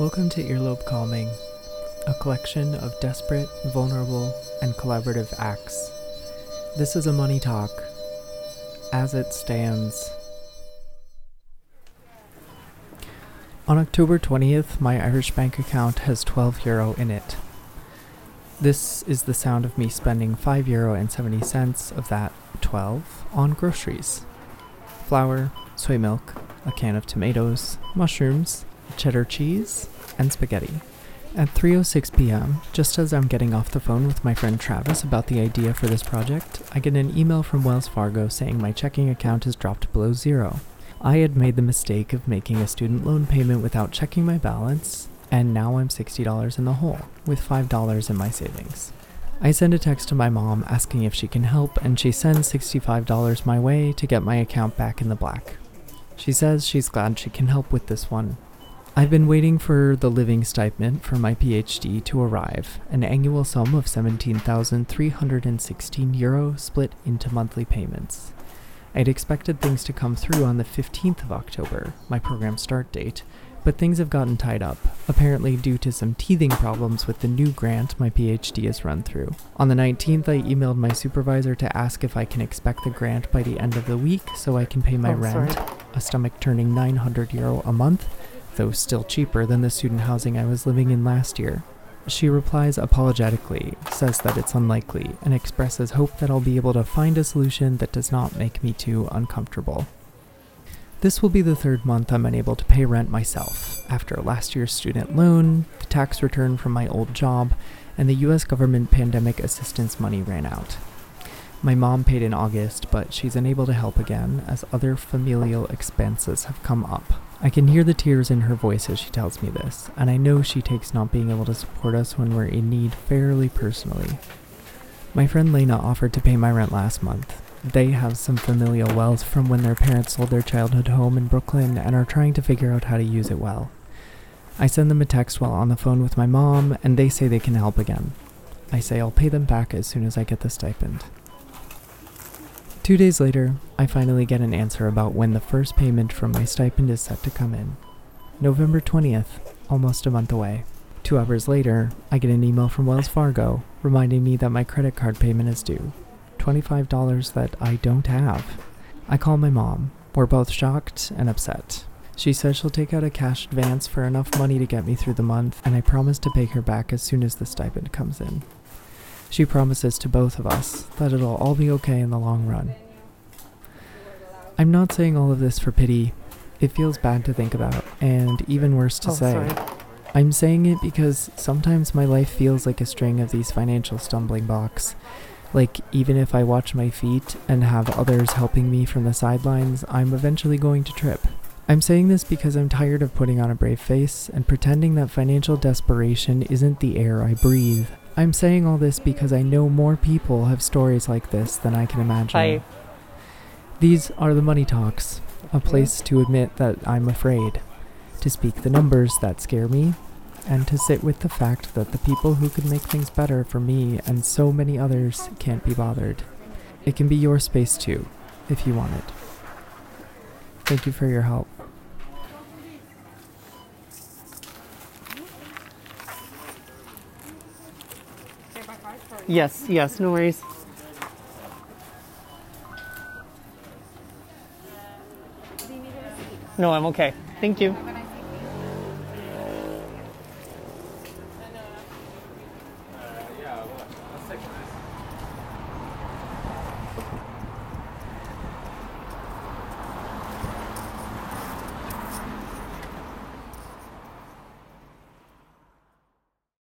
Welcome to Earlobe Calming, a collection of desperate, vulnerable, and collaborative acts. This is a money talk. As it stands. On October 20th, my Irish bank account has 12 euro in it. This is the sound of me spending 5 euro and 70 cents of that 12 on groceries. Flour, soy milk, a can of tomatoes, mushrooms, cheddar cheese, and spaghetti. At 3:06 p.m., just as I'm getting off the phone with my friend Travis about the idea for this project, I get an email from Wells Fargo saying my checking account has dropped below zero. I had made the mistake of making a student loan payment without checking my balance, and now I'm $60 in the hole, with $5 in my savings. I send a text to my mom asking if she can help, and she sends $65 my way to get my account back in the black. She says she's glad she can help with this one. I've been waiting for the living stipend for my PhD to arrive, an annual sum of 17,316 euro split into monthly payments. I'd expected things to come through on the 15th of October, my program start date, but things have gotten tied up, apparently due to some teething problems with the new grant my PhD has run through. On the 19th, I emailed my supervisor to ask if I can expect the grant by the end of the week so I can pay my Oh, rent, sorry. a stomach turning 900 euro a month, though still cheaper than the student housing I was living in last year. She replies apologetically, says that it's unlikely, and expresses hope that I'll be able to find a solution that does not make me too uncomfortable. This will be the third month I'm unable to pay rent myself, after last year's student loan, the tax return from my old job, and the US government pandemic assistance money ran out. My mom paid in August, but she's unable to help again as other familial expenses have come up. I can hear the tears in her voice as she tells me this, and I know she takes not being able to support us when we're in need fairly personally. My friend Lena offered to pay my rent last month. They have some familial wealth from when their parents sold their childhood home in Brooklyn and are trying to figure out how to use it well. I send them a text while on the phone with my mom, and they say they can help again. I say I'll pay them back as soon as I get the stipend. Two days later, I finally get an answer about when the first payment from my stipend is set to come in. November 20th, almost a month away. Two hours later, I get an email from Wells Fargo reminding me that my credit card payment is due $25 that I don't have. I call my mom. We're both shocked and upset. She says she'll take out a cash advance for enough money to get me through the month, and I promise to pay her back as soon as the stipend comes in. She promises to both of us that it'll all be okay in the long run. I'm not saying all of this for pity. It feels bad to think about, and even worse to Oh, say. sorry. I'm saying it because sometimes my life feels like a string of these financial stumbling blocks. Like, even if I watch my feet and have others helping me from the sidelines, I'm eventually going to trip. I'm saying this because I'm tired of putting on a brave face and pretending that financial desperation isn't the air I breathe. I'm saying all this because I know more people have stories like this than I can imagine. Hi. These are the money talks, a place to admit that I'm afraid, to speak the numbers that scare me, and to sit with the fact that the people who could make things better for me and so many others can't be bothered. It can be your space too, if you want it. Thank you for your help. Yes, yes, no worries. No, I'm okay. Thank you.